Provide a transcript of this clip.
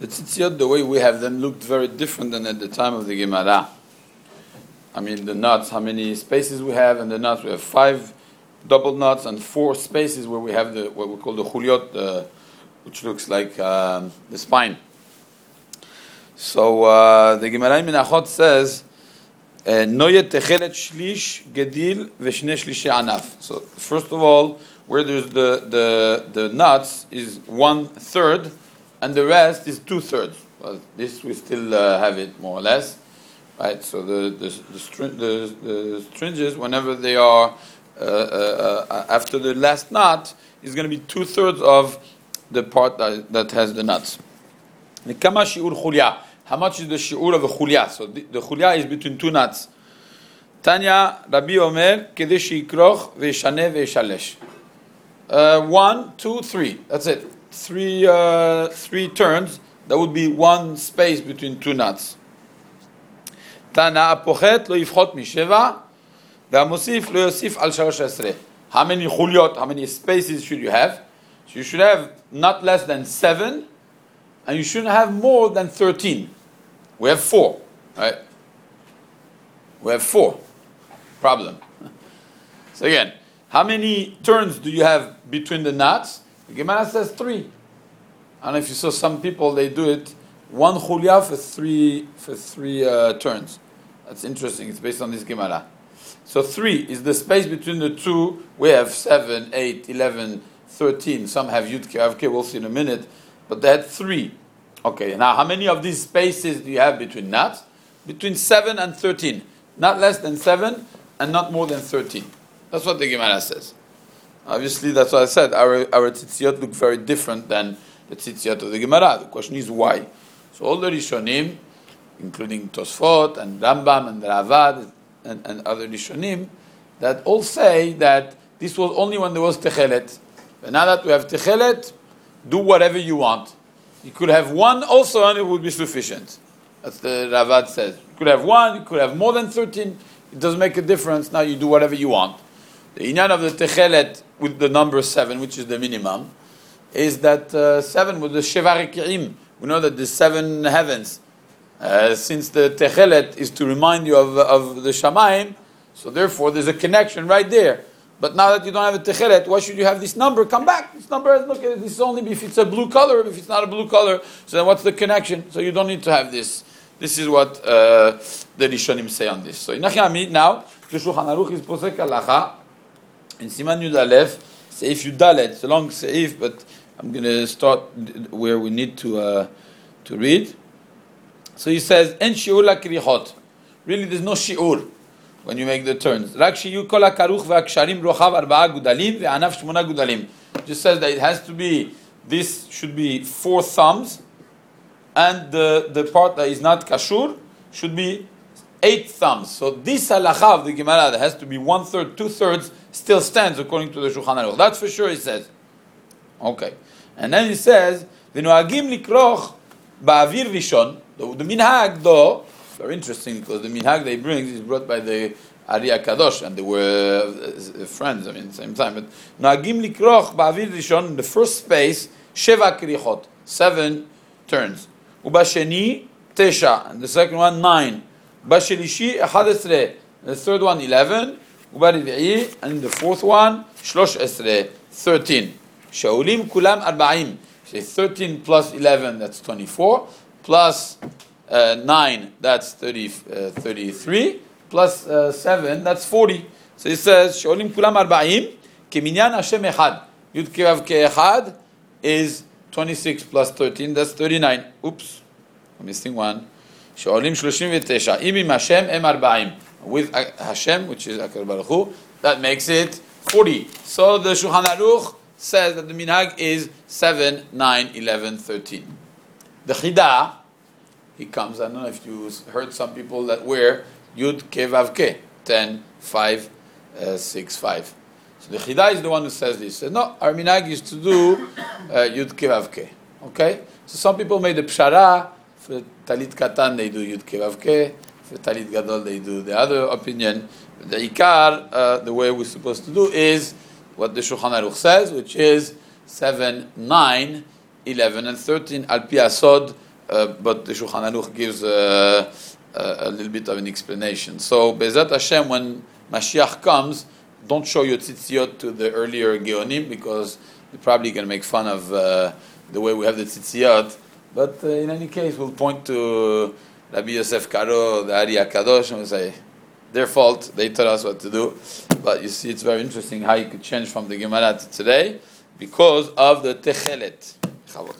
The tzitziot, the way we have them, looked very different than at the time of the Gemara. I mean, the knots, how many spaces we have, and the knots, we have five double knots and four spaces where we have the what we call the chuliot, uh, which looks like um, the spine. So uh, the Gemara in Menachot says, Noyet techelet shlish gedil v'shne shlishi anaf. So first of all, where there's the, the, the nuts is one third, and the rest is two thirds. Well, this we still uh, have it more or less right? So the the the, string, the, the stringes, whenever they are uh, uh, uh after the last knot, is going to be two thirds of the part that, that has the nuts. How much is the shiur of a chulya? So the, the chulya is between two nuts. Tanya Rabbi Omer kedesh yikroch ve'shane ve'shalesh. One, two, three. That's it Three, uh, three turns. That would be one space between two nuts. תנא הפוחת לא יפחות משבע, והמוסיף לא יוסיף על שלוש עשרה. How many חוליות, how many spaces should you have? So you should have not less than seven, and you shouldn't have more than 13. We have four, right? We have four. Problem. So again, how many turns do you have between the knots? The Gemara says three. And if you saw some people, they do it one chulya for three for three uh, turns. That's interesting. It's based on this Gemara. So three is the space between the two. We have seven, eight, eleven, thirteen. Some have Yud Ke, we'll see in a minute. But they had three. Okay, now how many of these spaces do you have between nuts? Between seven and thirteen. Not less than seven and not more than thirteen. That's what the Gemara says. Obviously, that's what I said. Our, our tzitziot look very different than the tzitziot of the Gemara. The question is why. So all the Rishonim, including Tosfot and Rambam and Ravad and, and other Rishonim, that all say that this was only when there was Techelet. But now that we have Techelet, do whatever you want. You could have one also and it would be sufficient. That's the Ravad says. You could have one, you could have more than 13. It doesn't make a difference. Now you do whatever you want. The inyan of the Techelet with the number seven, which is the minimum, is that uh, seven was the Sheva We know that the seven heavens uh, since the Techelet is to remind you of, of the Shamaim, so therefore there's a connection right there. But now that you don't have a Techelet, why should you have this number? Come back. This number, look, this is only if it's a blue color, if it's not a blue color, so then what's the connection? So you don't need to have this. This is what uh, the Rishonim say on this. So in now, the Shulchan Aruch is Posek Halacha, in Siman Yud Aleph, Seif Yudalet, it's a long Seif, but I'm going to start where we need to, uh, to read. So he says, "En shiur krichot." Really, there's no shiur when you make the turns. Rak shiur kol karuch ve'aksharim rochav arba'a gudalim ve'anav shmona gudalim. Just says that it has to be. This should be four thumbs, and the the part that is not kashur should be eight thumbs. So this halacha of the Gemara that has to be one third, two thirds still stands according to the Shulchan Aruch. That's for sure. He says. Okay, and then he says, "V'noagim likroch ba'avir rishon." The, minhag, though, very interesting because the minhag they bring is brought by the Ari Kadosh, and they were uh, friends. I mean, same time. But nagim likroch ba'avir rishon in the first space sheva krichot, seven turns. Ubasheni tesha, and the second one nine. Bashelishi echadesre, the third one eleven. Ubarivi'i, and the fourth one shlosh esre, thirteen. Shaulim kulam arba'im. Say thirteen plus eleven, that's twenty-four plus uh, 9, that's 30, uh, 33, plus, uh, 7, that's 40. So he says, שעולים כולם 40, כמניין השם אחד. י' כ' כאחד is 26 plus 13, that's 39. Oops, I'm missing one. שעולים 39. אם עם השם הם 40. With Hashem, which is Akar Baruch Hu, that makes it 40. So the Shulchan Aruch says that the minhag is 7, 9, 11, 13. The Chida, he comes, I don't know if you heard some people that wear Yud Kevav Ke, 10, 5, uh, 6, 5. So the Chida is the one who says this. Says, no, our minhag is to do uh, Yud Kevav Ke. Okay? So some people made a pshara, for Talit Katan they do Yud Kevav Ke, for Talit Gadol they do the other opinion. The Ikar, uh, the way we're supposed to do is what the Shulchan Aruch says, which is 7, 9, 11 and 13 al pi asod uh, but the Shulchan Aruch gives uh, a, a little bit of an explanation. So, Bezat Hashem, when Mashiach comes, don't show your tzitziot to the earlier Geonim because they're probably going to make fun of uh, the way we have the tzitziot. But uh, in any case, we'll point to Rabbi Yosef Karo, the Ari Akadosh, and we'll say, their fault, they taught us what to do. But you see, it's very interesting how you could change from the Gemara to today because of the Techelet. בכבוד.